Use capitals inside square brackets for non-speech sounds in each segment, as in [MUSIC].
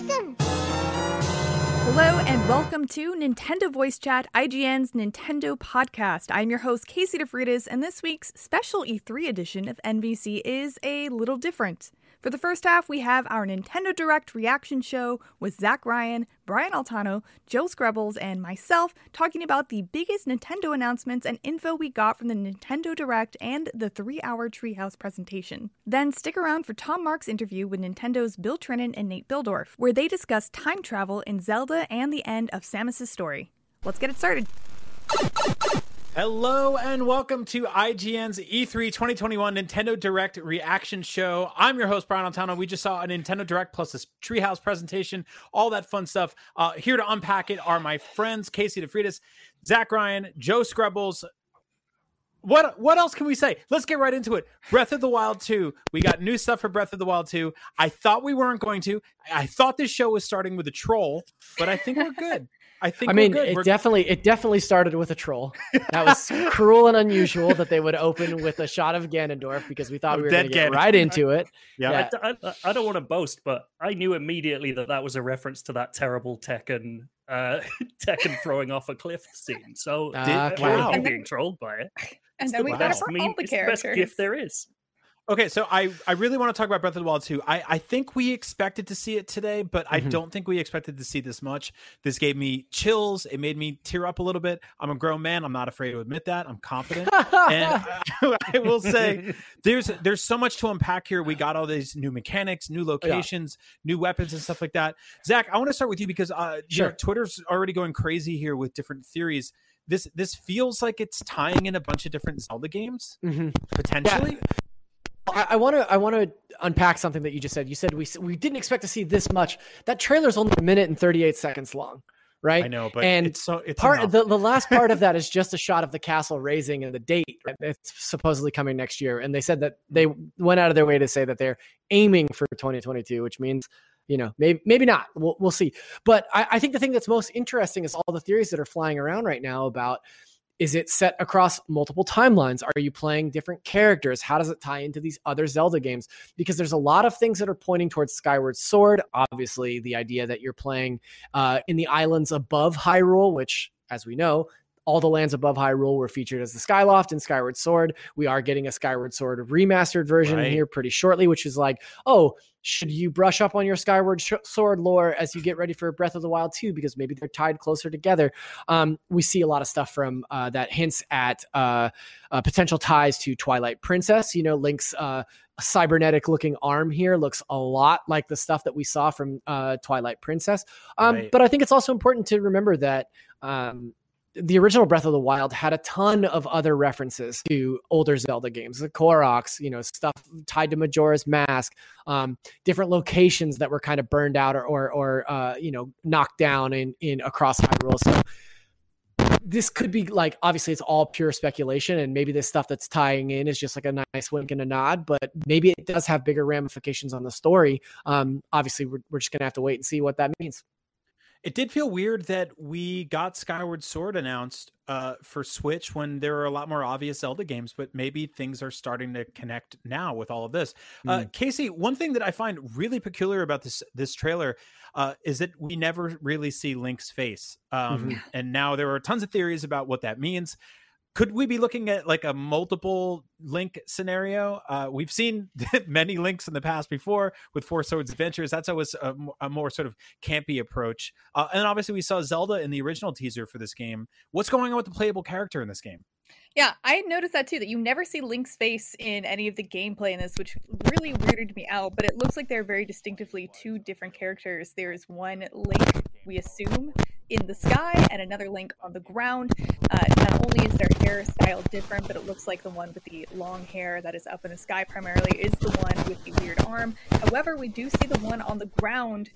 listen. Hello and welcome to Nintendo Voice Chat, IGN's Nintendo podcast. I'm your host, Casey DeFreitas, and this week's special E3 edition of NVC is a little different. For the first half, we have our Nintendo Direct reaction show with Zach Ryan, Brian Altano, Joe Skrebels, and myself talking about the biggest Nintendo announcements and info we got from the Nintendo Direct and the three hour Treehouse presentation. Then stick around for Tom Marks' interview with Nintendo's Bill Trinen and Nate Bihldorff, where they discuss time travel in Zelda and the end of Samus's story. Let's get it started. Hello and welcome to IGN's E3 2021 Nintendo Direct reaction show. I'm your host, Brian Altano. We just saw a Nintendo Direct plus a Treehouse presentation, all that fun stuff. Uh, here to unpack it are my friends, Casey DeFreitas, Zach Ryan, Joe Skrebels. What what else can we say? Let's get right into it. Breath of the Wild 2. We got new stuff for Breath of the Wild 2. I thought we weren't going to. I thought this show was starting with a troll, but I think we're good. I think. I mean, it we're... definitely it definitely started with a troll. That was [LAUGHS] cruel and unusual that they would open with a shot of Ganondorf because we thought we were going to get right into it. Yeah, yeah. I, I, I, don't want to boast, but I knew immediately that that was a reference to that terrible Tekken uh, [LAUGHS] Tekken throwing off a cliff scene. So uh, wow. being trolled by it. And then we got it for all the characters. The best gift there is. Okay, so I, I really want to talk about Breath of the Wild 2. I, I think we expected to see it today, but mm-hmm. I don't think we expected to see this much. This gave me chills. It made me tear up a little bit. I'm a grown man. I'm not afraid to admit that. I'm confident. and [LAUGHS] I, [LAUGHS] I, will say there's there's so much to unpack here. We got all these new mechanics, new locations, yeah. new weapons and stuff like that. Zach, I want to start with you because uh, sure. you know, Twitter's already going crazy here with different theories this this feels like it's tying in a bunch of different Zelda games mm-hmm. potentially. Yeah. I want to I want to unpack something that you just said. You said we we didn't expect to see this much. That trailer is only a minute and 38 seconds long, right? I know, but and it's so it's part the, the last part of that is just a shot of the castle raising and the date. It's supposedly coming next year, and they said that they went out of their way to say that they're aiming for 2022, which means you know maybe maybe not. We'll we'll see. But I, I think the thing that's most interesting is all the theories that are flying around right now about is it set across multiple timelines? Are you playing different characters? How does it tie into these other Zelda games? Because there's a lot of things that are pointing towards Skyward Sword. Obviously, the idea that you're playing uh, in the islands above Hyrule, which, as we know, all the lands above Hyrule were featured as the Skyloft and Skyward Sword. We are getting a Skyward Sword remastered version right. here pretty shortly, which is like, oh, should you brush up on your Skyward sh- Sword lore as you get ready for Breath of the Wild 2 because maybe they're tied closer together. Um, we see a lot of stuff from uh, that hints at uh, uh, potential ties to Twilight Princess. You know, Link's uh, cybernetic looking arm here looks a lot like the stuff that we saw from uh, Twilight Princess. Um, right. But I think it's also important to remember that. Um, the original Breath of the Wild had a ton of other references to older Zelda games, the Koroks, you know, stuff tied to Majora's Mask, um, different locations that were kind of burned out or or, or uh, you know knocked down in in across Hyrule. So this could be like obviously it's all pure speculation, and maybe this stuff that's tying in is just like a nice wink and a nod, but maybe it does have bigger ramifications on the story. Um, obviously, we're, we're just gonna have to wait and see what that means. It did feel weird that we got Skyward Sword announced uh, for Switch when there are a lot more obvious Zelda games, but maybe things are starting to connect now with all of this. Mm. Uh, hmm. Casey, one thing that I find really peculiar about this this trailer uh, is that we never really see Link's face, um, mm-hmm. and now there are tons of theories about what that means could we be looking at like a multiple link scenario? Uh, we've seen [LAUGHS] many links in the past before with Four Swords Adventures. That's always a, a more sort of campy approach. Uh, and obviously, we saw Zelda in the original teaser for this game. What's going on with the playable character in this game? Yeah, I noticed that too. That you never see Link's face in any of the gameplay in this, which really weirded me out. But it looks like they're very distinctively two different characters. There's one Link, we assume, in the sky and another link on the ground. Uh, not only is their hairstyle different, but it looks like the one with the long hair that is up in the sky primarily is the one with the weird arm. However, we do see the one on the ground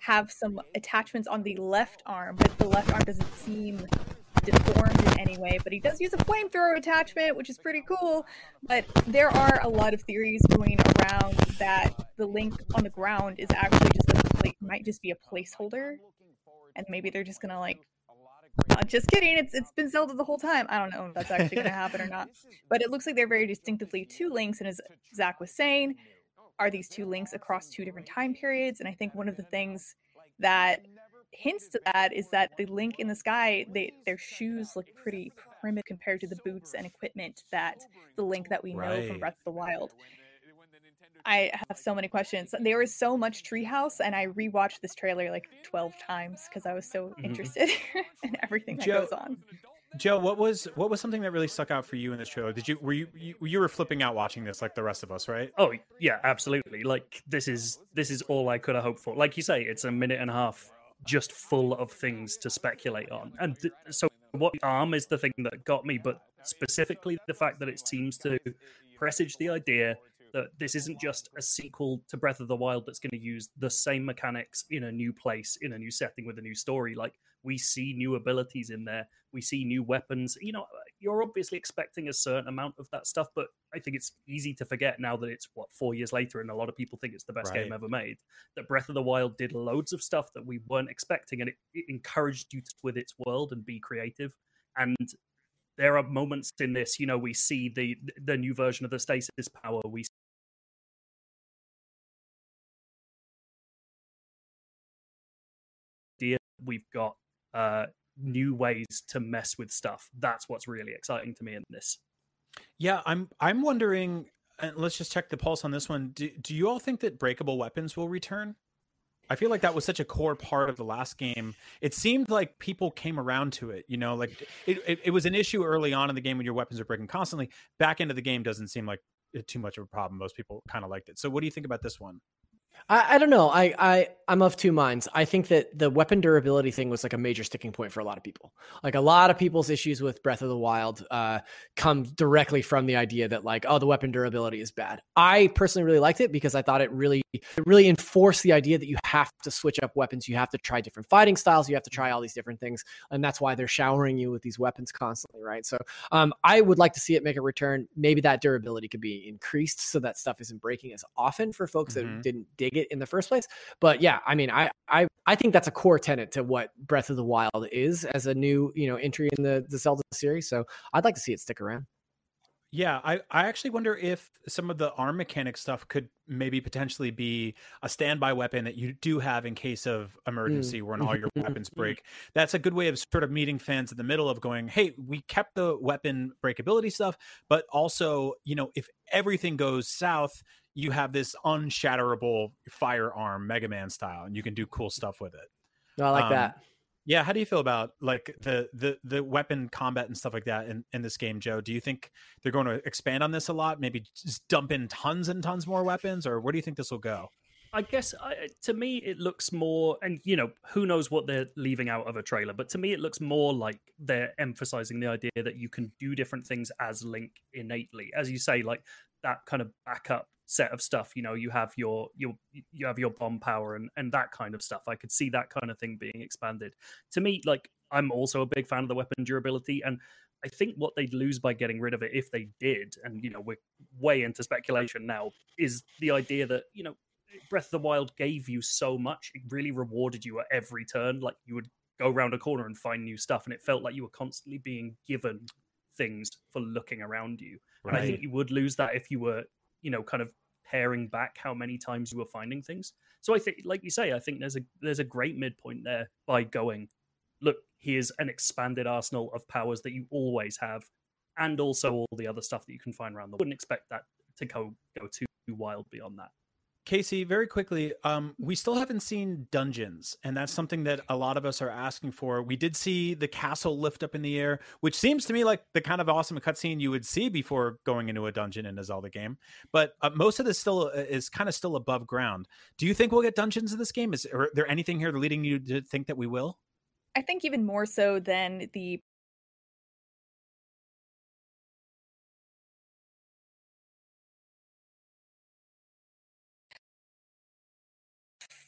have some attachments on the left arm, but the left arm doesn't seem deformed in any way, but he does use a flamethrower attachment, which is pretty cool. But there are a lot of theories going around that the link on the ground is actually just a, like might just be a placeholder and maybe they're just gonna like uh, just kidding. It's it's been Zelda the whole time. I don't know if that's actually going to happen or [LAUGHS] not. But it looks like they're very distinctively two links, and as Zach was saying, are these two links across two different time periods? And I think one of the things that hints to that is that the link in the sky, they, their shoes look pretty primitive compared to the boots and equipment that the link that we right. know from Breath of the Wild. I have so many questions. There was so much Treehouse, and I rewatched this trailer like 12 times because I was so mm-hmm. interested [LAUGHS] in everything that Joe, goes on. Joe, what was what was something that really stuck out for you in this trailer? Did you were you, you you were flipping out watching this like the rest of us, right? Oh yeah, absolutely. Like this is this is all I could have hoped for. Like you say, it's a minute and a half just full of things to speculate on, and th- so what arm is the thing that got me, but specifically the fact that it seems to presage the idea that this isn't just a sequel to Breath of the Wild that's going to use the same mechanics in a new place, in a new setting with a new story. Like we see new abilities in there, we see new weapons. You know, you're obviously expecting a certain amount of that stuff, but I think it's easy to forget now that it's what four years later, and a lot of people think it's the best right. game ever made. That Breath of the Wild did loads of stuff that we weren't expecting, and it, it encouraged you to, with its world and be creative. And there are moments in this, you know, we see the the new version of the stasis power. We we've got uh, new ways to mess with stuff. That's what's really exciting to me in this. Yeah, I'm I'm wondering. And let's just check the pulse on this one. Do, do you all think that breakable weapons will return? I feel like that was such a core part of the last game. It seemed like people came around to it. You know, like it, it, it was an issue early on in the game when your weapons are breaking constantly. Back into the game doesn't seem like too much of a problem. Most people kind of liked it. So, what do you think about this one? I, I, don't know. I, I I'm of two minds. I think that the weapon durability thing was like a major sticking point for a lot of people. Like a lot of people's issues with Breath of the Wild uh, come directly from the idea that like, oh, the weapon durability is bad. I personally really liked it because I thought it really it really enforced the idea that you have to switch up weapons, you have to try different fighting styles, you have to try all these different things, and that's why they're showering you with these weapons constantly, right? So um, I would like to see it make a return. Maybe that durability could be increased so that stuff isn't breaking as often for folks mm-hmm. that didn't dig it in the first place. But yeah, I mean, I I I think that's a core tenet to what Breath of the Wild is as a new you know entry in the the Zelda series. So I'd like to see it stick around. Yeah, I, I actually wonder if some of the arm mechanic stuff could maybe potentially be a standby weapon that you do have in case of emergency mm. when all your [LAUGHS] weapons break. That's a good way of sort of meeting fans in the middle of going, hey, we kept the weapon breakability stuff, but also, you know, if everything goes south, you have this unshatterable firearm, Mega Man style, and you can do cool stuff with it. No, I like um, that. Yeah, how do you feel about like the the the weapon combat and stuff like that in in this game, Joe? Do you think they're going to expand on this a lot? Maybe just dump in tons and tons more weapons, or where do you think this will go? I guess I, to me it looks more, and you know, who knows what they're leaving out of a trailer, but to me it looks more like they're emphasizing the idea that you can do different things as Link innately, as you say, like that kind of backup set of stuff you know you have your your you have your bomb power and and that kind of stuff. I could see that kind of thing being expanded. To me like i'm also a big fan of the weapon durability and i think what they'd lose by getting rid of it if they did and you know we're way into speculation now is the idea that you know breath of the wild gave you so much it really rewarded you at every turn like you would go around a corner and find new stuff and it felt like you were constantly being given things for looking around you right. and i think you would lose that if you were you know kind of paring back how many times you were finding things. So I think, like you say, I think there's a there's a great midpoint there by going, look, here's an expanded arsenal of powers that you always have, and also all the other stuff that you can find around. I wouldn't expect that to go go too wild beyond that. Casey, very quickly, um, we still haven't seen dungeons, and that's something that a lot of us are asking for. We did see the castle lift up in the air, which seems to me like the kind of awesome cutscene you would see before going into a dungeon in a Zelda game. But uh, most of this still uh, is kind of still above ground. Do you think we'll get dungeons in this game? Is there anything here leading you to think that we will? I think even more so than the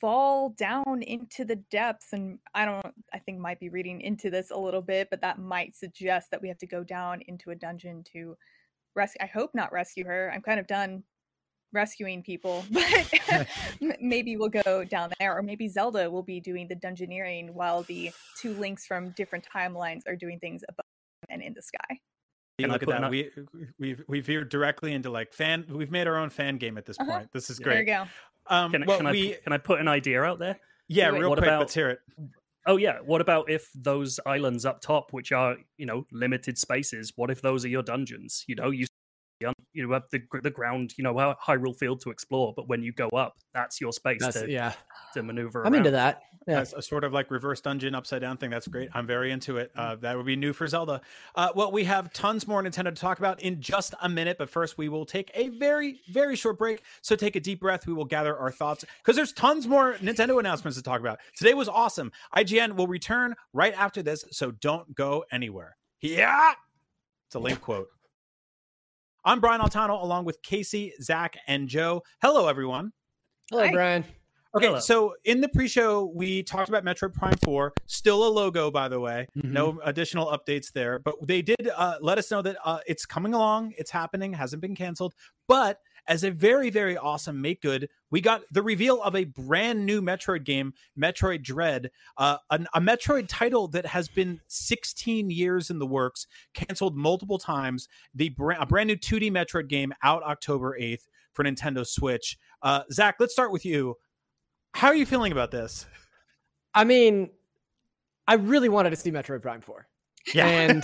fall down into the depths and i don't i think might be reading into this a little bit but that might suggest that we have to go down into a dungeon to rescue i hope not rescue her i'm kind of done rescuing people [LAUGHS] but [LAUGHS] maybe we'll go down there or maybe zelda will be doing the dungeoneering while the two links from different timelines are doing things above and in the sky Can Look at that. We we've we veered directly into like fan. We've made our own fan game at this uh-huh. point. This is great. There you go. Um, can, well, can we, I can I put an idea out there? Yeah, Wait, real quick. About, let's hear it. Oh yeah. What about if those islands up top, which are you know limited spaces, what if those are your dungeons? You know, you you know have the the ground, you know, Hyrule Field to explore, but when you go up, that's your space that's, to yeah to maneuver. I'm around. into that. Yeah. a sort of like reverse dungeon upside down thing. That's great. I'm very into it. Uh, that would be new for Zelda. Uh, well, we have tons more Nintendo to talk about in just a minute, but first we will take a very, very short break. So take a deep breath. We will gather our thoughts because there's tons more Nintendo announcements to talk about. Today was awesome. IGN will return right after this, so don't go anywhere. Yeah, it's a link quote. I'm Brian Altano along with Casey, Zach, and Joe. Hello, everyone. Hello, Hi. Brian. Okay, Hello. so in the pre-show, we talked about Metroid Prime 4. Still a logo, by the way. Mm-hmm. No additional updates there, but they did uh, let us know that uh, it's coming along. It's happening. Hasn't been canceled. But as a very, very awesome make good, we got the reveal of a brand new Metroid game, Metroid Dread, uh, an, a Metroid title that has been 16 years in the works, canceled multiple times. The brand, a brand new 2D Metroid game out October 8th for Nintendo Switch. Uh, Zach, let's start with you. How are you feeling about this? I mean, I really wanted to see Metroid Prime 4. Yeah. And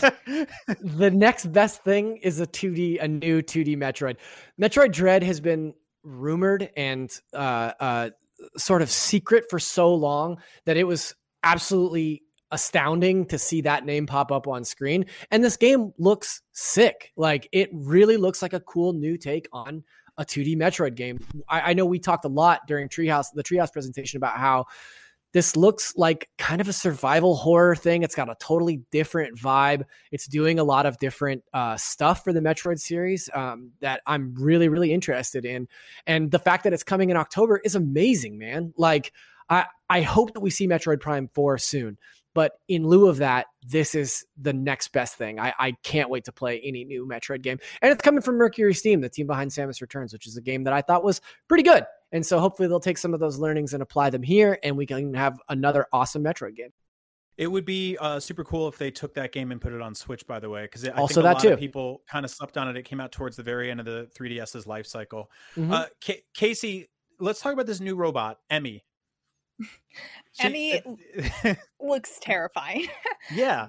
the next best thing is a 2D, a new 2D Metroid. Metroid Dread has been rumored and uh, uh, sort of secret for so long that it was absolutely astounding to see that name pop up on screen. And this game looks sick. Like it really looks like a cool new take on a 2D Metroid game. I, I know we talked a lot during Treehouse, the Treehouse presentation about how this looks like kind of a survival horror thing. It's got a totally different vibe. It's doing a lot of different uh, stuff for the Metroid series um, that I'm really, really interested in. And the fact that it's coming in October is amazing, man. Like, I, I hope that we see Metroid Prime 4 soon. But in lieu of that, this is the next best thing. I, I can't wait to play any new Metroid game. And it's coming from Mercury Steam, the team behind Samus Returns, which is a game that I thought was pretty good. And so hopefully they'll take some of those learnings and apply them here, and we can have another awesome Metroid game. It would be uh, super cool if they took that game and put it on Switch. By the way, because also think a that lot too. Of people kind of slept on it. It came out towards the very end of the 3DS's life cycle. Mm-hmm. Uh, K- Casey, let's talk about this new robot, Emmy. [LAUGHS] Emmy [LAUGHS] looks terrifying. [LAUGHS] yeah.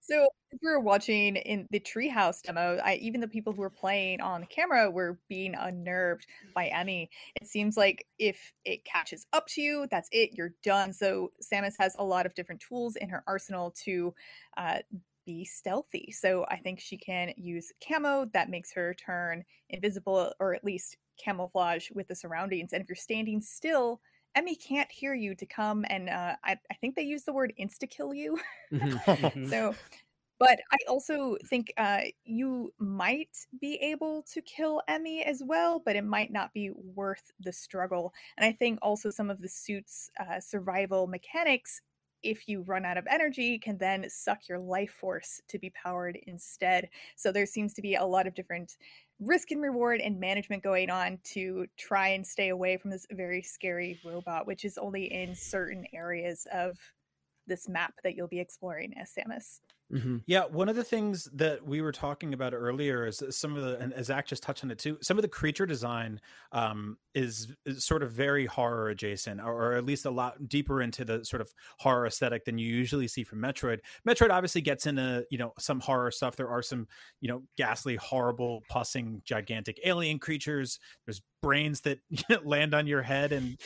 So if we were watching in the treehouse demo, I, even the people who were playing on camera were being unnerved by Emmy. It seems like if it catches up to you, that's it. You're done. So Samus has a lot of different tools in her arsenal to uh, be stealthy. So I think she can use camo that makes her turn invisible or at least camouflage with the surroundings. And if you're standing still, Emmy can't hear you to come and uh, I, I think they use the word insta kill you. [LAUGHS] Mm-hmm. so, but I also think uh, you might be able to kill Emmy as well, but it might not be worth the struggle. And I think also some of the suit's uh, survival mechanics if you run out of energy, can then suck your life force to be powered instead. So there seems to be a lot of different risk and reward and management going on to try and stay away from this very scary robot, which is only in certain areas of this map that you'll be exploring as Samus. Mm-hmm. Yeah, one of the things that we were talking about earlier is some of the, and Zach just touched on it too. Some of the creature design um, is, is, sort of very horror adjacent, or, or, at least a lot deeper into the sort of horror aesthetic than you usually see from Metroid. Metroid obviously gets into you know some horror stuff. There are some you know ghastly, horrible, pussing, gigantic alien creatures. There's brains that [LAUGHS] land on your head and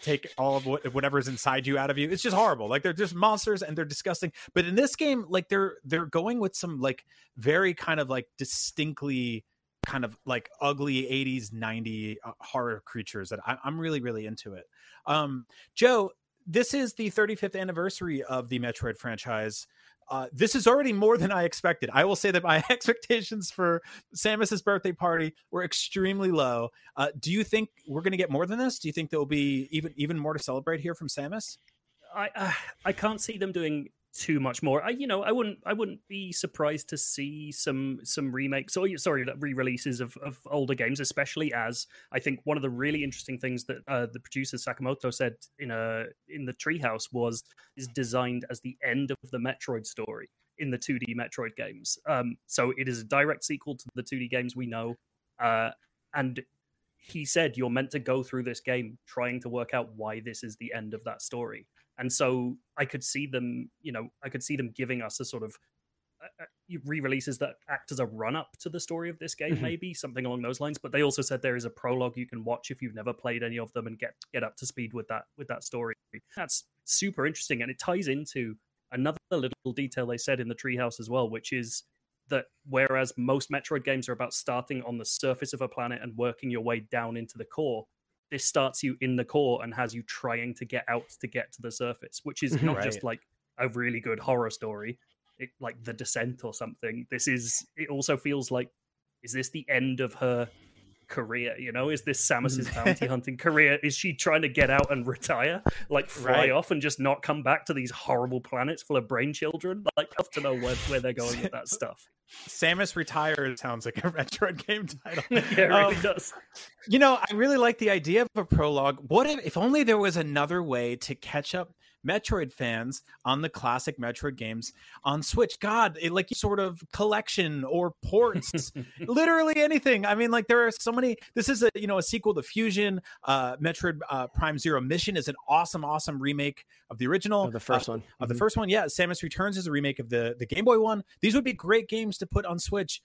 take all of what, whatever's inside you out of you. It's just horrible. Like they're just monsters and they're disgusting. But in this game, like they're they're going with some like very kind of like distinctly kind of like ugly 80s 90 uh, horror creatures that I, am really really into it um joe this is the 35th anniversary of the metroid franchise uh, this is already more than I expected. I will say that my [LAUGHS] expectations for Samus's birthday party were extremely low. Uh, do you think we're going to get more than this? Do you think there will be even even more to celebrate here from Samus? I uh, I can't see them doing too much more. I, you know, I wouldn't, I wouldn't be surprised to see some some remakes or sorry, re-releases of, of older games, especially as I think one of the really interesting things that uh, the producer Sakamoto said in a in the Treehouse was is designed as the end of the Metroid story in the 2D Metroid games. Um, so it is a direct sequel to the 2D games we know. Uh, and he said you're meant to go through this game trying to work out why this is the end of that story. And so I could see them, you know, I could see them giving us a sort of uh, uh re-releases that act as a run-up to the story of this game, Mhm. maybe something along those lines. But they also said there is a prologue you can watch if you've never played any of them and get get up to speed with that with that story. That's super interesting, and it ties into another little detail they said in the treehouse as well, which is that whereas most Metroid games are about starting on the surface of a planet and working your way down into the core, this starts you in the core and has you trying to get out to get to the surface, which is [LAUGHS] not Right. just like a really good horror story, it, like The Descent or something. This is. It also feels like, is this the end of her career? You know, is this Samus's [LAUGHS] bounty hunting career? Is she trying to get out and retire, like fly Right. off and just not come back to these horrible planets full of brain children? Like, I have to know where, where they're going with that [LAUGHS] stuff. Samus Retired sounds like a [LAUGHS] retro game title. yeah, it really Um, does. You know, I really like the idea of a prologue. What if, if only there was another way to catch up Metroid fans on the classic Metroid games on Switch? God, it, like sort of collection or ports, [LAUGHS] literally anything. I mean, like there are so many. This is a you know a sequel to Fusion. Uh, Metroid uh, Prime Zero Mission is an awesome, awesome remake of the original. Of the first one. Of the Mhm. first one, yeah. Samus Returns is a remake of the the Game Boy one. These would be great games to put on Switch.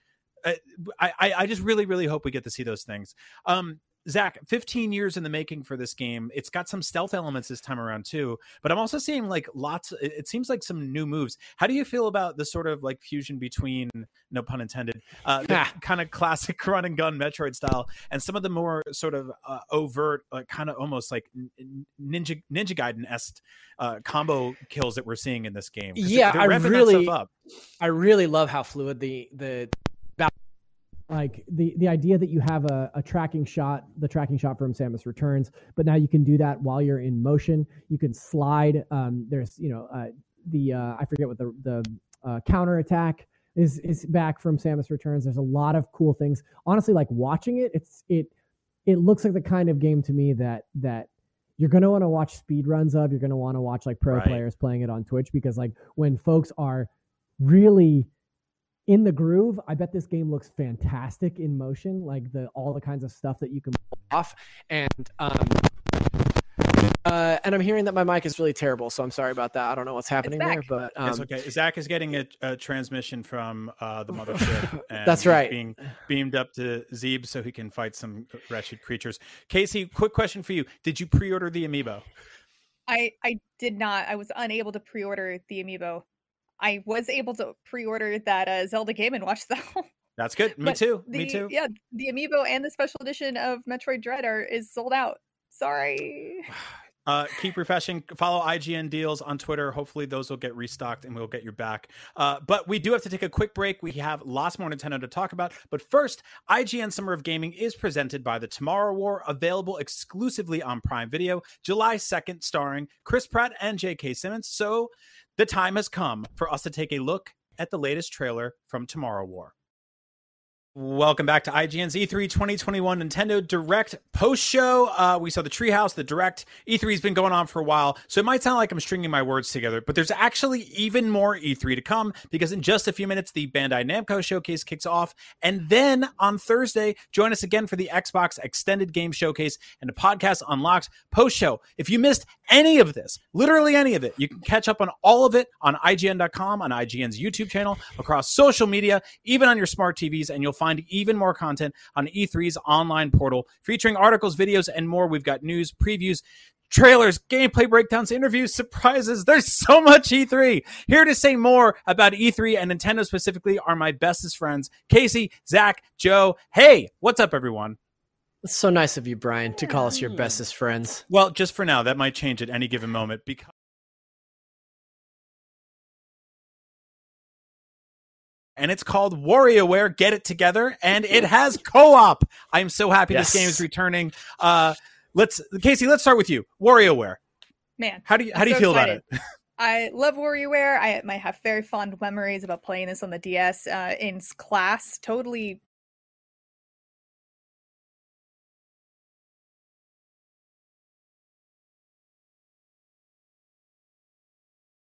Uh, I, I I just really really hope we get to see those things. Um, Zach, 15 years in the making for this game. It's got some stealth elements this time around too, but I'm also seeing like lots. It seems like some new moves. How do you feel about the sort of like fusion between, no pun intended, uh, the [LAUGHS] kind of classic [LAUGHS] run and gun Metroid style and some of the more sort of uh, overt, like kind of almost like Ninja Ninja Gaiden esque uh, combo kills that we're seeing in this game? Yeah, I really- up. I really love how fluid the the like the the idea that you have a, a tracking shot the tracking shot from samus returns but now you can do that while you're in motion. You can slide um there's you know uh the uh i forget what the the uh, counter attack is is back from samus returns. There's a lot of cool things. Honestly like watching it it's it it looks like the kind of game to me that that you're going to want to watch speed runs of you're going to want to watch like pro Right. players playing it on twitch because like when folks are really in the groove i bet this game looks fantastic in motion like the all the kinds of stuff that you can pull off and um uh and I'm hearing that my mic is really terrible, so I'm sorry about that. I don't know what's happening there, but um, It's okay. Zach is getting a, a transmission from uh, the [LAUGHS] mothership. And That's right. Being beamed up to Zeeb so he can fight some wretched creatures. Casey, quick question for you: Did you pre-order the amiibo? I I did not. I was unable to pre-order the amiibo. I was able to pre-order that uh, Zelda game and watch [LAUGHS] that. That's good. Me too. the, Me too. Yeah, the amiibo and the special edition of Metroid Dread are is sold out. Sorry. [SIGHS] [LAUGHS] Uh, keep refreshing. Follow IGN deals on Twitter. Hopefully, those will get restocked and we'll get your back. Uh, but we do have to take a quick break. We have lots more Nintendo to talk about. But first, IGN Summer of Gaming is presented by the Tomorrow War, available exclusively on Prime Video, July 2nd, starring Chris Pratt and J.K. Simmons. So the time has come for us to take a look at the latest trailer from Tomorrow War. Welcome back to IGN's E E3 2021 Nintendo Direct post show. Uh, we saw the Treehouse, the Direct. E3 has been going on for a while, so it might sound like I'm stringing my words together, but there's actually even more E3 to come because in just a few minutes, the Bandai Namco showcase kicks off. And then on Thursday, join us again for the Xbox Extended Game Showcase and the Podcast Unlocked post show. If you missed any of this, literally any of it, you can catch up on all of it on IGN.com, on IGN's YouTube channel, across social media, even on your smart TVs, and you'll find even more content on E3's online portal featuring articles, videos, and more. We've got news, previews, trailers, gameplay breakdowns, interviews, surprises. There's [LAUGHS] so much E3. Here to say more about E3 and Nintendo specifically are my bestest friends, Casey, Zach, Joe. Hey, what's up, everyone? it's so nice of you, Brian, to call us your bestest friends. Well, just for now, that might change at any given moment because. And it's called WarioWare Get It Together, and it has [LAUGHS] co-op. I'm so happy this game is returning. Uh, let's Casey, let's start with you. WarioWare. Man, How do you how I'm do you so feel excited. about it? [LAUGHS] I love WarioWare. I might have very fond memories about playing this on the DS uh, in class. Totally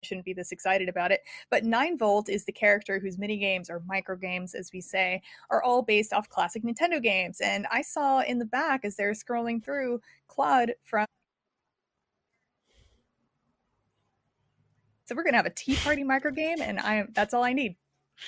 shouldn't be this excited about it. But Nine Volt is the character whose mini games or micro games, as we say, are all based off classic Nintendo games. And I saw in the back as they're scrolling through Claude from. So we're gonna have a Tea Party micro game, and I that's all I need.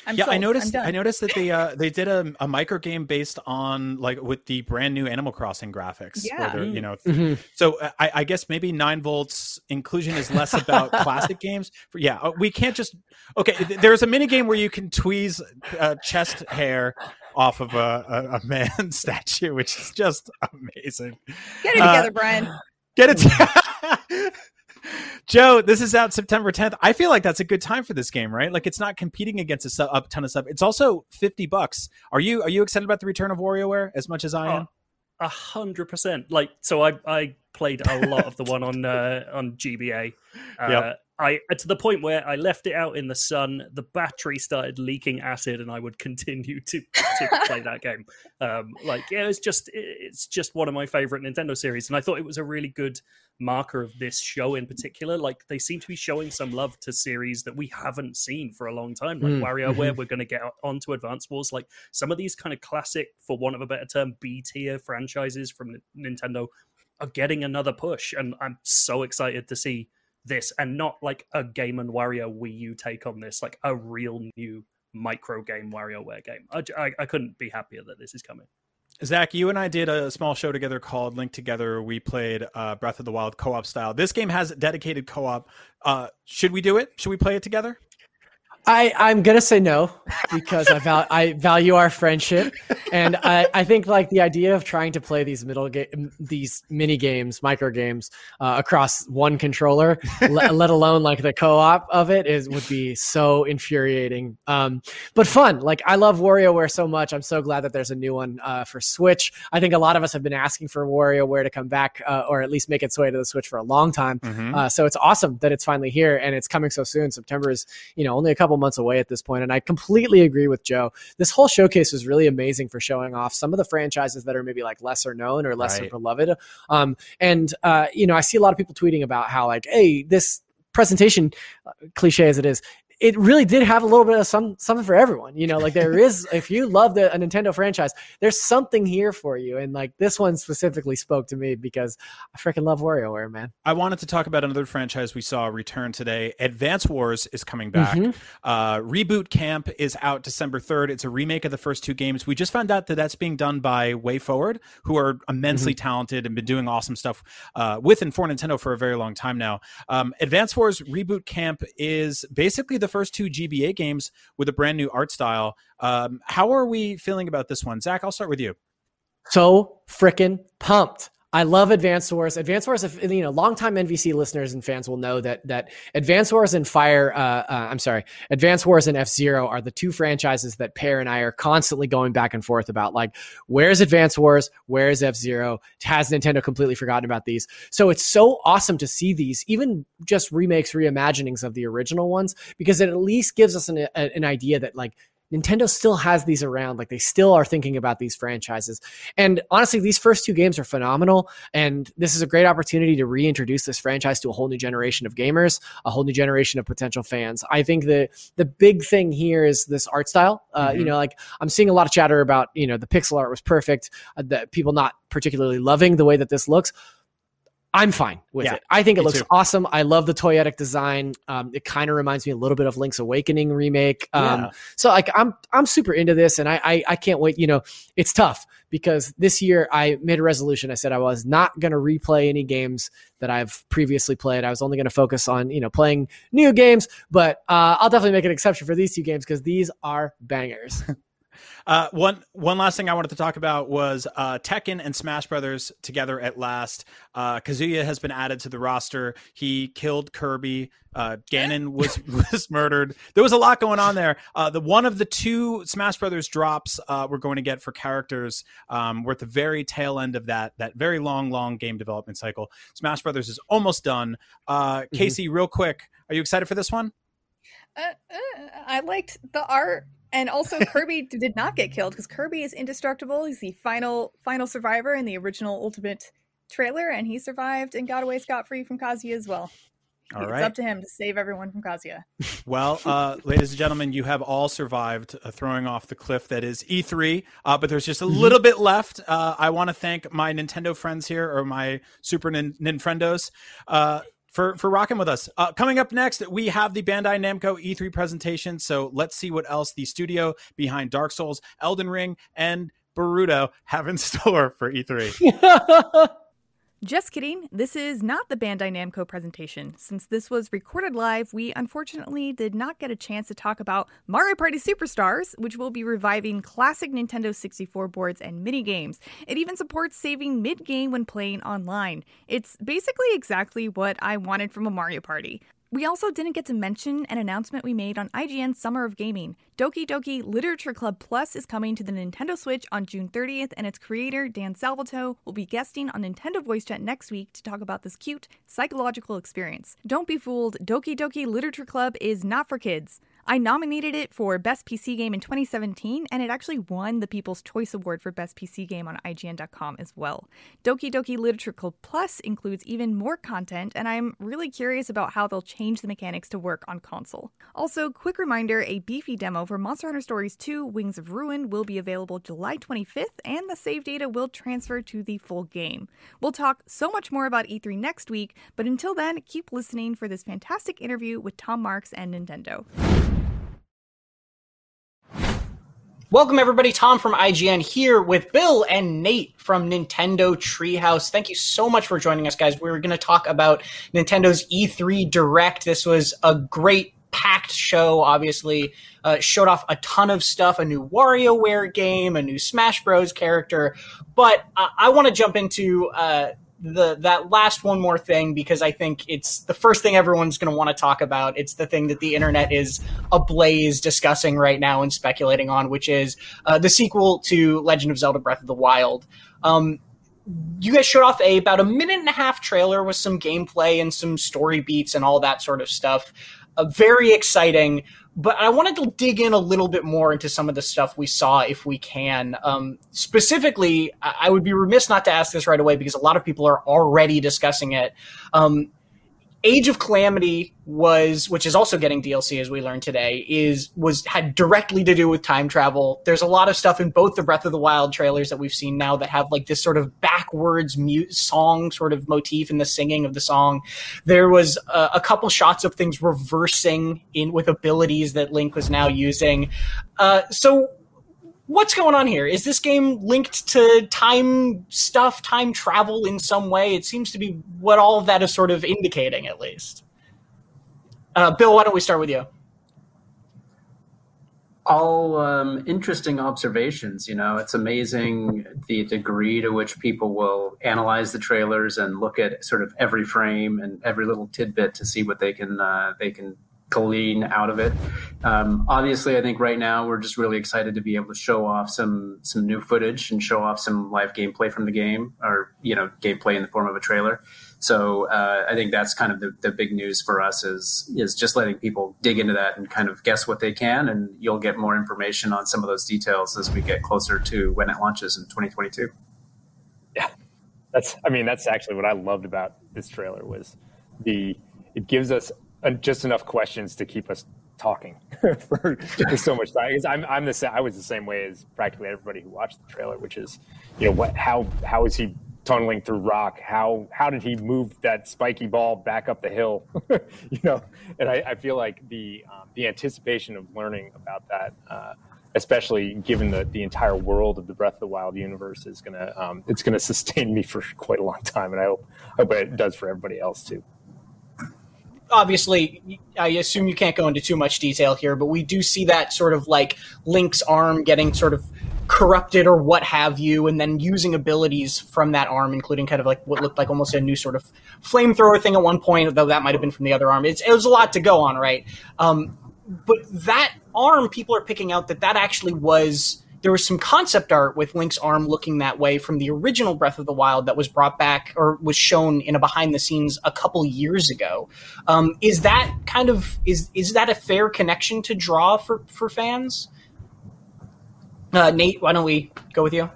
I'm yeah, sold. I noticed. I'm I done. noticed that they uh, they did a, a micro game based on like with the brand new Animal Crossing graphics. Yeah. they're, you know. Mhm. So uh, I, I guess maybe Nine Volts inclusion is less about classic [LAUGHS] games. For, yeah, uh, we can't just. Okay, th- there's a mini game where you can tweeze uh, chest hair off of a, a, a man [LAUGHS] statue, which is just amazing. Get it Uh, together, Brian. Get it. [LAUGHS] Joe, this is out September 10th. I feel like that's a good time for this game, right? Like it's not competing against a, su- a ton of stuff. It's also 50 bucks. Are you are you excited about the return of WarioWare as much as I am? A hundred percent. Like, so I I played a lot of the one on uh, on GBA. [LAUGHS] Uh, Yep. I to the point where I left it out in the sun. The battery started leaking acid, and I would continue to to [LAUGHS] play that game. Um, like, yeah, it's just it's just one of my favorite Nintendo series, and I thought it was a really good marker of this show in particular. Like, they seem to be showing some love to series that we haven't seen for a long time, like Mm, WarioWare. We're going to get onto Advance Wars, like some of these kind of classic, for want of a better term, B tier franchises from N- Nintendo are getting another push, and I'm so excited to see this, and not like a Game and Wario Wii U take on this, like a real new micro game WarioWare game. i i couldn't be happier that this is coming. Zach, you and I did a small show together called Link Together. We played uh, Breath of the Wild co-op style. This game has dedicated co-op. Uh, should we do it? Should we play it together? I I'm gonna say no because I val- I value our friendship, and I, I think like the idea of trying to play these middle game these mini games, micro games uh, across one controller, [LAUGHS] le- let alone like the co-op of it is would be so infuriating. Um, but fun. Like I love WarioWare so much. I'm so glad that there's a new one uh, for Switch. I think a lot of us have been asking for WarioWare to come back uh, or at least make its way to the Switch for a long time. Mm-hmm. Uh, so it's awesome that it's finally here and it's coming so soon. September is, you know, only a couple months away at this point, And I completely agree with Joe. This whole showcase was really amazing for showing off some of the franchises that are maybe like lesser known or lesser Right. beloved. Um, and uh, you know, I see a lot of people tweeting about how like, hey, this presentation, uh, cliche as it is, it really did have a little bit of some something for everyone. You know, like there is [LAUGHS] if you love the a Nintendo franchise, there's something here for you. And like this one specifically spoke to me because I freaking love WarioWare, man. I wanted to talk about another franchise we saw return today. Advance Wars is coming back. Mhm. Uh, Reboot Camp is out December 3rd. It's a remake of the first two games. We just found out that that's being done by WayForward, who are immensely talented and been doing awesome stuff uh, with and for Nintendo for a very long time now. Um, Advance Wars Reboot Camp is basically the first two GBA games with a brand new art style. Um, how are we feeling about this one? Zach, I'll start with you. so freaking pumped. I love Advanced Wars. Advanced Wars, if you know, longtime NVC listeners and fans will know that that Advanced Wars and Fire, uh, uh, I'm sorry, Advanced Wars and F Zero are the two franchises that Peer and I are constantly going back and forth about. Like, where's Advanced Wars? Where's F Zero? Has Nintendo completely forgotten about these? So it's so awesome to see these, even just remakes, reimaginings of the original ones, because it at least gives us an, a, an idea that like Nintendo still has these around. Like they still are thinking about these franchises. And honestly, these first two games are phenomenal. And this is a great opportunity to reintroduce this franchise to a whole new generation of gamers, a whole new generation of potential fans. I think the the big thing here is this art style. Uh, You Mhm. know, like I'm seeing a lot of chatter about, you know, the pixel art was perfect, uh, that people not particularly loving the way that this looks. I'm fine with Yeah, it. I think it looks too. awesome. I love the toyetic design. Um, it kind of reminds me a little bit of Link's Awakening remake. Um, Yeah. so like I'm I'm super into this, and I, I I can't wait. You know, it's tough because this year I made a resolution. I said I was not going to replay any games that I've previously played. I was only going to focus on you know playing new games. But uh, I'll definitely make an exception for these two games because these are bangers. [LAUGHS] Uh, one one last thing I wanted to talk about was uh, Tekken and Smash Brothers together at last. Uh, Kazuya has been added to the roster. He killed Kirby. Uh, Ganon [LAUGHS] was was murdered. There was a lot going on there. Uh, the one of the two Smash Brothers drops uh, we're going to get for characters. Um, we're at the very tail end of that that very long long game development cycle. Smash Brothers is almost done. Uh, Casey, real quick, are you excited for this one? Uh, uh, I liked the art, and also [LAUGHS] Kirby did not get killed because Kirby is indestructible. He's the final final survivor in the original Ultimate trailer, and he survived and got away scot free from Kazuya as well. All it's right. up to him to save everyone from Kazuya. [LAUGHS] Well, uh, ladies and gentlemen, you have all survived uh, throwing off the cliff that is E3, uh, but there's just a Mm-hmm. little bit left. Uh, I want to thank my Nintendo friends here, or my Super Nin- Ninfrendos, uh, for for rocking with us. Uh, coming up next, we have the Bandai Namco E3 presentation. So let's see what else the studio behind Dark Souls, Elden Ring, and Boruto have in [LAUGHS] store for E E3. [LAUGHS] Just kidding. This is not the Bandai Namco presentation. Since this was recorded live, we unfortunately did not get a chance to talk about Mario Party Superstars, which will be reviving classic Nintendo 64 boards and mini games. It even supports saving mid game when playing online. It's basically exactly what I wanted from a Mario Party. We also didn't get to mention an announcement we made on IGN Summer of Gaming. Doki Doki Literature Club Plus is coming to the Nintendo Switch on June 30th, and its creator, Dan Salvato, will be guesting on Nintendo Voice Chat next week to talk about this cute, psychological experience. Don't be fooled, Doki Doki Literature Club is not for kids. I nominated it for Best PC Game in 2017, and it actually won the People's Choice Award for Best PC Game on IGN.com as well. Doki Doki Literature Club Plus includes even more content, and I'm really curious about how they'll change the mechanics to work on console. Also, quick reminder a beefy demo for Monster Hunter Stories 2 Wings of Ruin will be available July 25th, and the save data will transfer to the full game. We'll talk so much more about E3 next week, but until then, keep listening for this fantastic interview with Tom Marks and Nintendo. Welcome, everybody. Tom from IGN here with Bill and Nate from Nintendo Treehouse. Thank you so much for joining us, guys. We're going to talk about Nintendo's E3 Direct. This was a great packed show obviously uh, showed off a ton of stuff a new WarioWare game a new Smash Bros character but uh, I want to jump into uh, the that last one more thing because I think it's the first thing everyone's going to want to talk about. It's the thing that the internet is ablaze discussing right now and speculating on, which is uh, the sequel to Legend of Zelda: Breath of the Wild. Um, you guys showed off a about a minute and a half trailer with some gameplay and some story beats and all that sort of stuff. Uh, very exciting but I wanted to dig in a little bit more into some of the stuff we saw, if we can. Um, specifically, I would be remiss not to ask this right away because a lot of people are already discussing it. Um, Age of Calamity was, which is also getting DLC as we learned today, is was had directly to do with time travel. There's a lot of stuff in both the Breath of the Wild trailers that we've seen now that have like this sort of backwards mute song sort of motif in the singing of the song. There was a, a couple shots of things reversing in with abilities that Link was now using. Uh, so what's going on here? Is this game linked to time stuff, time travel in some way? It seems to be what all of that is sort of indicating, at least. Uh, Bill, why don't we start with you? All um, interesting observations. You know, it's amazing the degree to which people will analyze the trailers and look at sort of every frame and every little tidbit to see what they can uh, they can glean out of it. Um, obviously, I think right now we're just really excited to be able to show off some some new footage and show off some live gameplay from the game, or you know, gameplay in the form of a trailer. So uh, I think that's kind of the, the big news for us is is just letting people dig into that and kind of guess what they can, and you'll get more information on some of those details as we get closer to when it launches in 2022. Yeah, that's. I mean, that's actually what I loved about this trailer was the it gives us just enough questions to keep us talking [LAUGHS] for, for, so much time. I'm, I'm the same. I was the same way as practically everybody who watched the trailer, which is, you know, what, how, how is he tunneling through rock? How, how did he move that spiky ball back up the hill? [LAUGHS] you know, and I, I feel like the, um, the anticipation of learning about that, uh, especially given the, the entire world of the Breath of the Wild universe is gonna, um, it's gonna [LAUGHS] sustain me for quite a long time, and I hope, I hope it does for everybody else too obviously, I assume you can't go into too much detail here, but we do see that sort of like Link's arm getting sort of corrupted or what have you, and then using abilities from that arm, including kind of like what looked like almost a new sort of flamethrower thing at one point, though that might have been from the other arm. It's, it was a lot to go on, right? Um, but that arm, people are picking out that that actually was there was some concept art with Link's arm looking that way from the original Breath of the Wild that was brought back or was shown in a behind the scenes a couple years ago. Um, is that kind of is is that a fair connection to draw for for fans? Uh, Nate, why don't we go with you?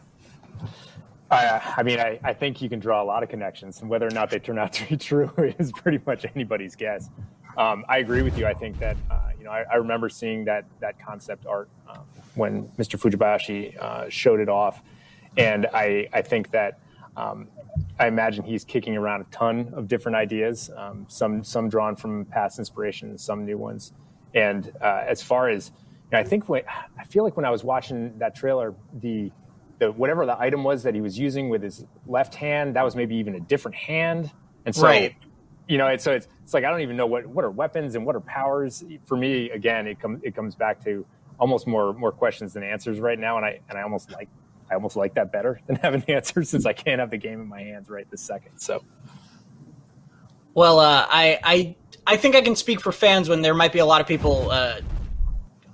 I, I mean, I, I think you can draw a lot of connections, and whether or not they turn out [LAUGHS] to be true is pretty much anybody's guess. Um, I agree with you. I think that uh, you know I, I, remember seeing that that concept art um, when Mr. Fujibayashi uh, showed it off, and I I think that um, I imagine he's kicking around a ton of different ideas, um, some some drawn from past inspirations, some new ones. And uh, as far as you know, I think when, I feel like when I was watching that trailer, the the whatever the item was that he was using with his left hand, that was maybe even a different hand. And so, right. you know, it's, so it's, it's like I don't even know what what are weapons and what are powers. For me, again, it comes it comes back to almost more more questions than answers right now, and I and I almost like I almost like that better than [LAUGHS] having answers since I can't have the game in my hands right this second. So, well, uh, I I I think I can speak for fans when there might be a lot of people uh,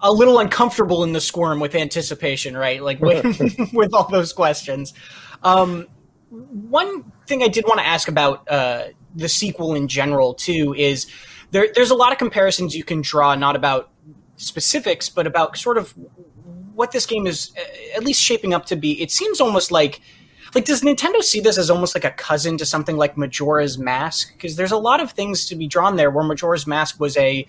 a little uncomfortable in the squirm with anticipation, right? Like with, [LAUGHS] [LAUGHS] with all those questions. Um, one thing I did want to ask about uh, the sequel in general too is there, there's a lot of comparisons you can draw, not about specifics, but about sort of what this game is uh, at least shaping up to be. It seems almost like like does Nintendo see this as almost like a cousin to something like Majora's Mask? Because there's a lot of things to be drawn there. Where Majora's Mask was a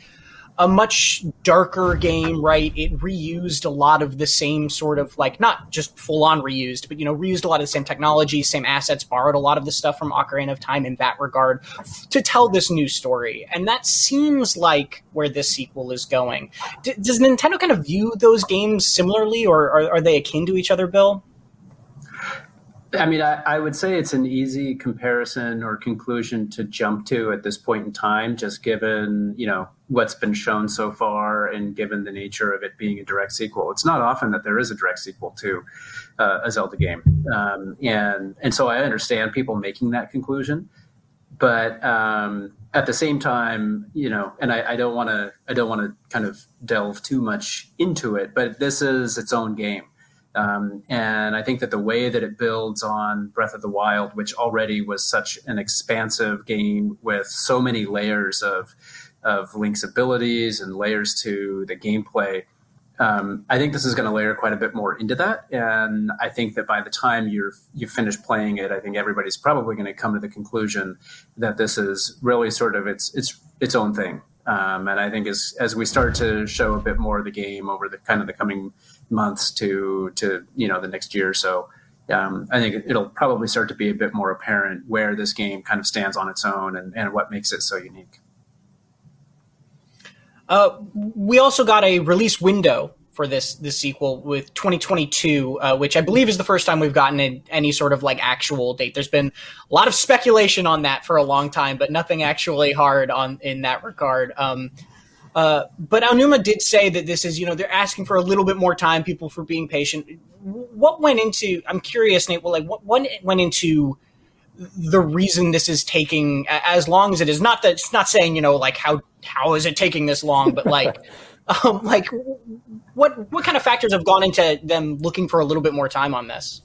a much darker game, right? It reused a lot of the same sort of like not just full on reused, but you know, reused a lot of the same technology, same assets, borrowed a lot of the stuff from Ocarina of Time in that regard to tell this new story. And that seems like where this sequel is going. D- does Nintendo kind of view those games similarly, or are, are they akin to each other, Bill? I mean, I, I, would say it's an easy comparison or conclusion to jump to at this point in time, just given you know what's been shown so far and given the nature of it being a direct sequel. It's not often that there is a direct sequel to uh, a Zelda game, um, and and so I understand people making that conclusion, but um, at the same time, you know, and I, don't want to I don't want to kind of delve too much into it, but this is its own game um, and I think that the way that it builds on Breath of the Wild, which already was such an expansive game with so many layers of of Link's abilities and layers to the gameplay, um, I think this is going to layer quite a bit more into that. And I think that by the time you're you finish playing it, I think everybody's probably going to come to the conclusion that this is really sort of its its its own thing. Um, and I think as as we start to show a bit more of the game over the kind of the coming months to to you know the next year or so, um, I think it'll probably start to be a bit more apparent where this game kind of stands on its own and, and what makes it so unique. Uh, we also got a release window for this this sequel with 2022, uh, which I believe is the first time we've gotten any sort of like actual date. There's been a lot of speculation on that for a long time, but nothing actually hard on in that regard. Um, uh, but Aonuma did say that this is, you know, they're asking for a little bit more time, people for being patient. What went into? I'm curious, Nate. Well, like what, what went into the reason this is taking as long as it is? Not that it's not saying, you know, like how how is it taking this long, but [LAUGHS] like. um, like what what kind of factors have gone into them looking for a little bit more time on this?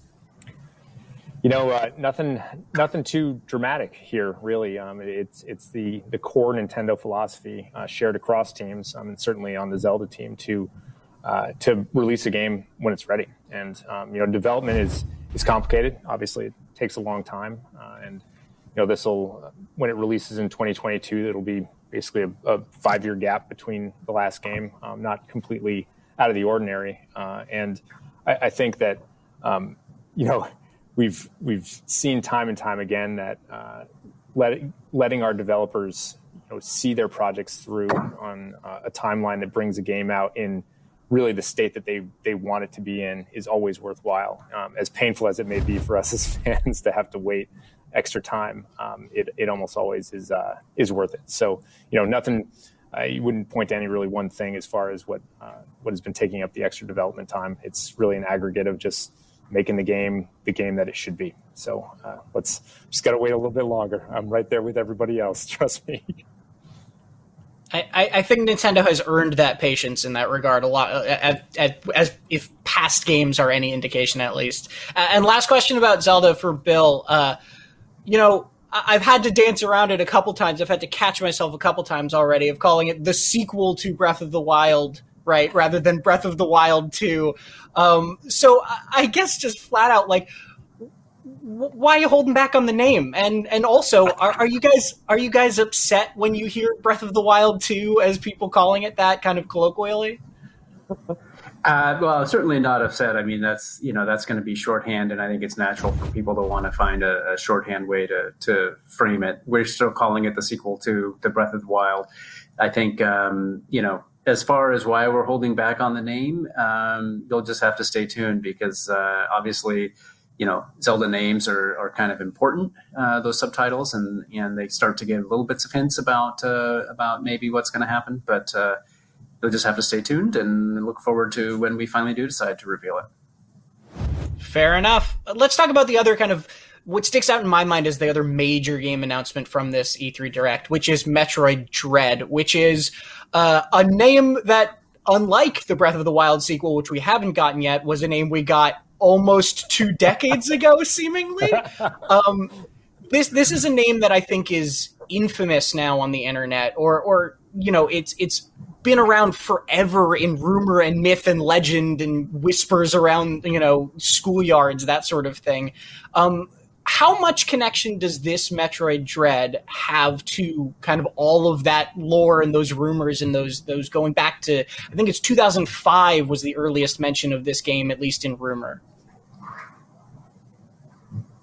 You know, uh, nothing, nothing too dramatic here, really. Um, it's it's the the core Nintendo philosophy uh, shared across teams, um, and certainly on the Zelda team to uh, to release a game when it's ready. And um, you know, development is is complicated. Obviously, it takes a long time, uh, and you know, this will when it releases in 2022, it'll be basically a, a five year gap between the last game, um, not completely out of the ordinary. Uh, and I, I, think that um, you know we've we've seen time and time again that uh, let, letting our developers you know, see their projects through on uh, a timeline that brings a game out in really the state that they they want it to be in is always worthwhile. Um, as painful as it may be for us [LAUGHS] as fans to have to wait extra time, um, it it almost always is uh, is worth it. So you know nothing. Uh, wouldn't point to any really one thing as far as what uh, what has been taking up the extra development time. It's really an aggregate of just making the game the game that it should be. So uh, let's just got to wait a little bit longer. I'm right there with everybody else. [LAUGHS] Trust me. I, I think Nintendo has earned that patience in that regard a lot, uh, as, as, if past games are any indication, at least. and last question about Zelda for Bill. Uh, you know, I've had to dance around it a couple times. I've had to catch myself a couple times already of calling it the sequel to Breath of the Wild right? Rather than Breath of the Wild 2. Um, so I guess just flat out, like, why are you holding back on the name? And and also, are, are you guys are you guys upset when you hear Breath of the Wild 2 as people calling it that kind of colloquially? [LAUGHS] Uh, well, certainly not upset. I mean, that's you know that's going to be shorthand, and I think it's natural for people to want to find a, a, shorthand way to to frame it. We're still calling it the sequel to the Breath of the Wild. I think um, you know as far as why we're holding back on the name, um, you'll just have to stay tuned because uh, obviously you know, Zelda names are, are kind of important, uh, those subtitles, and, and they start to give little bits of hints about uh, about maybe what's going to happen. But uh, you'll just have to stay tuned and look forward to when we finally do decide to reveal it. Fair enough. Let's talk about the other kind of what sticks out in my mind is the other major game announcement from this E3 Direct, which is Metroid Dread, which is uh, a name that, unlike the Breath of the Wild sequel, which we haven't gotten yet, was a name we got almost two decades ago, [LAUGHS] seemingly. Um, this this is a name that I think is infamous now on the internet, or or you know, it's it's been around forever in rumor and myth and legend and whispers around you know schoolyards, that sort of thing. Um, how much connection does this Metroid Dread have to kind of all of that lore and those rumors and those those going back to I think it's 2005 was the earliest mention of this game at least in rumor.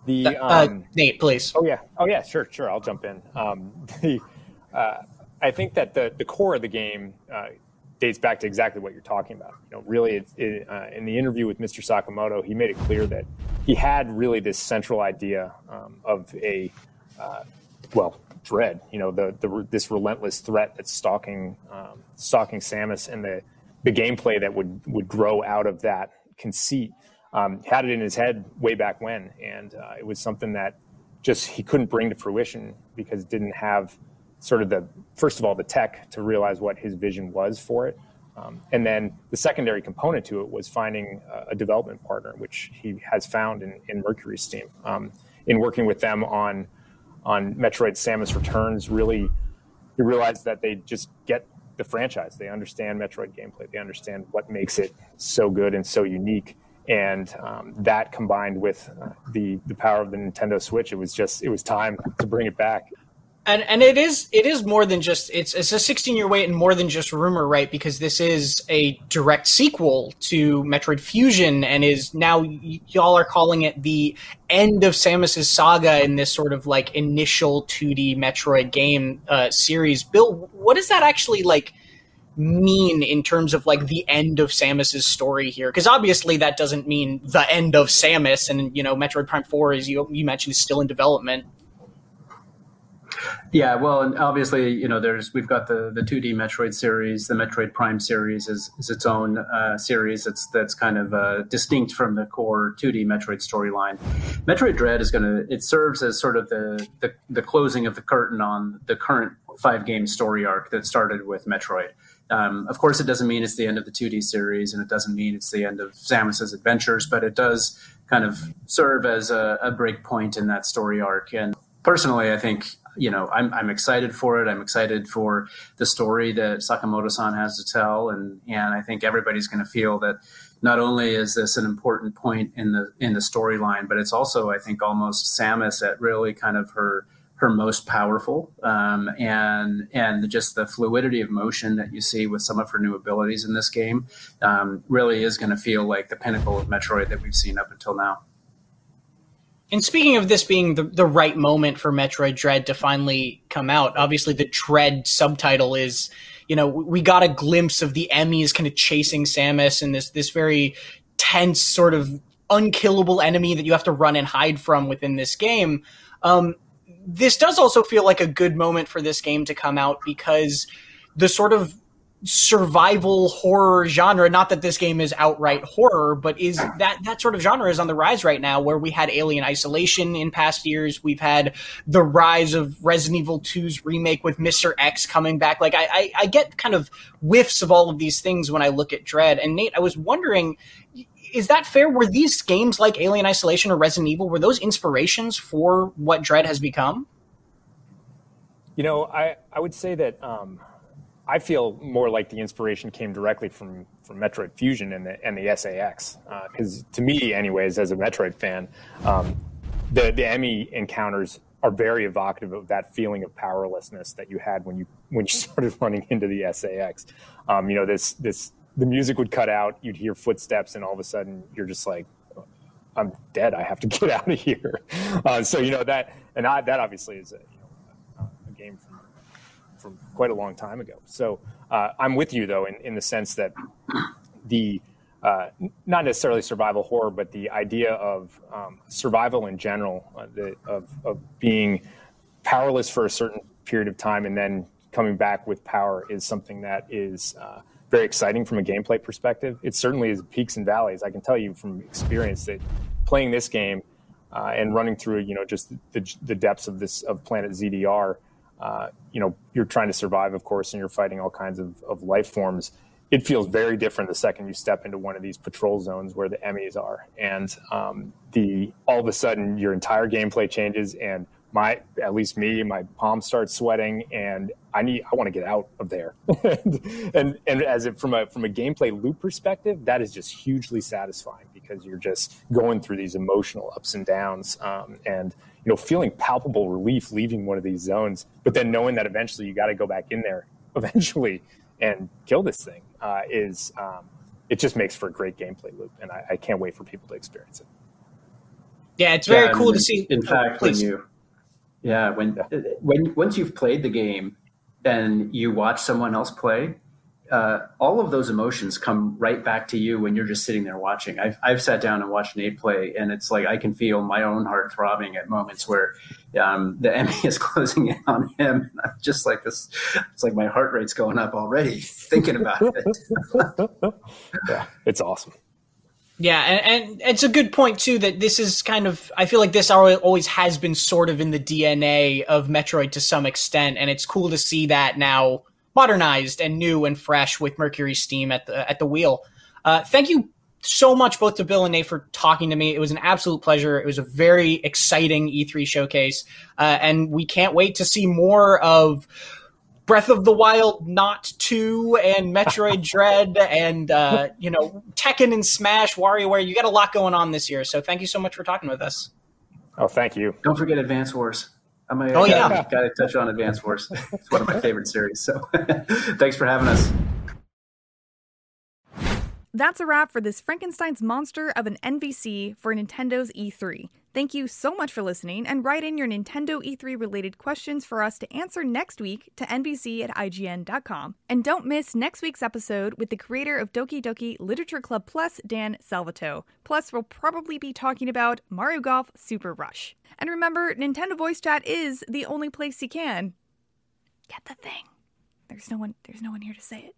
The uh, uh, um, Nate, please. Oh yeah, oh yeah, sure, sure. I'll jump in. Um, [LAUGHS] the uh, I think that the the core of the game uh, dates back to exactly what you're talking about. You know, really, it, uh, in the interview with Mr. Sakamoto, he made it clear that he had really this central idea um, of a uh, well dread. You know, the, the this relentless threat that's stalking um, stalking Samus, and the the gameplay that would would grow out of that conceit. Um, had it in his head way back when, and uh, it was something that just he couldn't bring to fruition because it didn't have sort of the first of all the tech to realize what his vision was for it, um, and then the secondary component to it was finding a, a development partner, which he has found in, in MercurySteam. Um, in working with them on on Metroid Samus Returns, really he realized that they just get the franchise. They understand Metroid gameplay. They understand what makes it so good and so unique. And um, that combined with uh, the the power of the Nintendo Switch, it was just it was time to bring it back and and it is it is more than just it's it's a 16 year wait and more than just rumor right? Because this is a direct sequel to metroid fusion and is now y- y'all are calling it the end of samus's saga in this sort of like initial 2d metroid game uh, series. Bill what does that actually like mean in terms of like the end of samus's story here? Because obviously that doesn't mean the end of samus and you know metroid prime 4 as you, you mentioned is still in development yeah, well, and obviously, you know, there's we've got the the 2D Metroid series, the Metroid Prime series is, is its own uh, series. That's that's kind of uh, distinct from the core 2D Metroid storyline. Metroid Dread is going to it serves as sort of the, the the closing of the curtain on the current five game story arc that started with Metroid. Um, of course, it doesn't mean it's the end of the 2D series, and it doesn't mean it's the end of Samus's adventures, but it does kind of serve as a, a break point in that story arc. And personally, I think you know, I'm, I'm excited for it. I'm excited for the story that Sakamoto-san has to tell, and and I think everybody's going to feel that not only is this an important point in the in the storyline, but it's also I think almost Samus at really kind of her her most powerful, um, and and just the fluidity of motion that you see with some of her new abilities in this game um, really is going to feel like the pinnacle of Metroid that we've seen up until now. And speaking of this being the, the right moment for Metroid Dread to finally come out, obviously the Dread subtitle is, you know, we got a glimpse of the EMMIs kind of chasing Samus and this this very tense sort of unkillable enemy that you have to run and hide from within this game. Um, this does also feel like a good moment for this game to come out because the sort of survival horror genre. Not that this game is outright horror but is that that sort of genre is on the rise right now where we had alien isolation in past years. We've had the rise of resident evil 2's remake with mr x coming back. Like I, I, I get kind of whiffs of all of these things when i look at dread. And nate i was wondering is that fair? Were these games like alien isolation or resident evil were those inspirations for what dread has become? You know i i would say that um I feel more like the inspiration came directly from from Metroid Fusion and the and the SA-X because uh, to me, anyways, as a Metroid fan, um, the the EMMI encounters are very evocative of that feeling of powerlessness that you had when you when you [LAUGHS] started running into the SA-X. Um, you know, this this the music would cut out, you'd hear footsteps, and all of a sudden you're just like, I'm dead. I have to [LAUGHS] get out of here. Uh, so you know that, and I, that obviously is a, you know, a game from from quite a long time ago. So uh, I'm with you though in, in the sense that the uh, not necessarily survival horror, but the idea of um, survival in general, uh, the, of, of being powerless for a certain period of time and then coming back with power is something that is uh, very exciting from a gameplay perspective. It certainly is peaks and valleys. I can tell you from experience that playing this game uh, and running through, you know, just the, the depths of this of Planet ZDR, uh, you know, you're trying to survive, of course, and you're fighting all kinds of, of life forms it feels very different the second you step into one of these patrol zones where the EMMIs are, and um, the all of a sudden your entire gameplay changes, and my at least me, my palms start sweating, and I need I want to get out of there. [LAUGHS] and, and and as it from a from a gameplay loop perspective, that is just hugely satisfying because you're just going through these emotional ups and downs, um, and you know feeling palpable relief leaving one of these zones, but then knowing that eventually you got to go back in there [LAUGHS] eventually and kill this thing uh, is um, it just makes for a great gameplay loop, and I, I, can't wait for people to experience it. Yeah, it's very yeah, cool to see. In fact, oh, when you, yeah, when when once you've played the game and you watch someone else play, uh, all of those emotions come right back to you when you're just sitting there watching. I've, I've sat down and watched Nate play, and it's like I can feel my own heart throbbing at moments where um, the [LAUGHS] enemy is closing in on him. And I'm just like this. It's like my heart rate's going up already thinking about it. [LAUGHS] yeah, it's awesome. Yeah, and, and, it's a good point too that this is kind of I feel like this always has been sort of in the DNA of Metroid to some extent, and it's cool to see that now modernized and new and fresh with MercurySteam at the at the wheel. Uh, thank you so much both to Bill and Nate for talking to me. It was an absolute pleasure. It was a very exciting E3 showcase, uh, and we can't wait to see more of Breath of the Wild Not 2 and Metroid [LAUGHS] Dread and uh, you know Tekken and Smash, WarioWare. You got a lot going on this year, so thank you so much for talking with us. Oh, thank you. Don't forget Advance Wars. I'm a, oh, uh, yeah. Got to touch on Advance Wars. It's one of my favorite series. So [LAUGHS] thanks for having us. That's a wrap for this Frankenstein's monster of an NVC for Nintendo's E3. Thank you so much for listening, and write in your Nintendo E3 related questions for us to answer next week to NVC at IGN.com. And don't miss next week's episode with the creator of Doki Doki Literature Club Plus, Dan Salvato. Plus, we'll probably be talking about Mario Golf Super Rush. And remember, Nintendo Voice Chat is the only place you can get the thing. There's no one there's no one here to say it.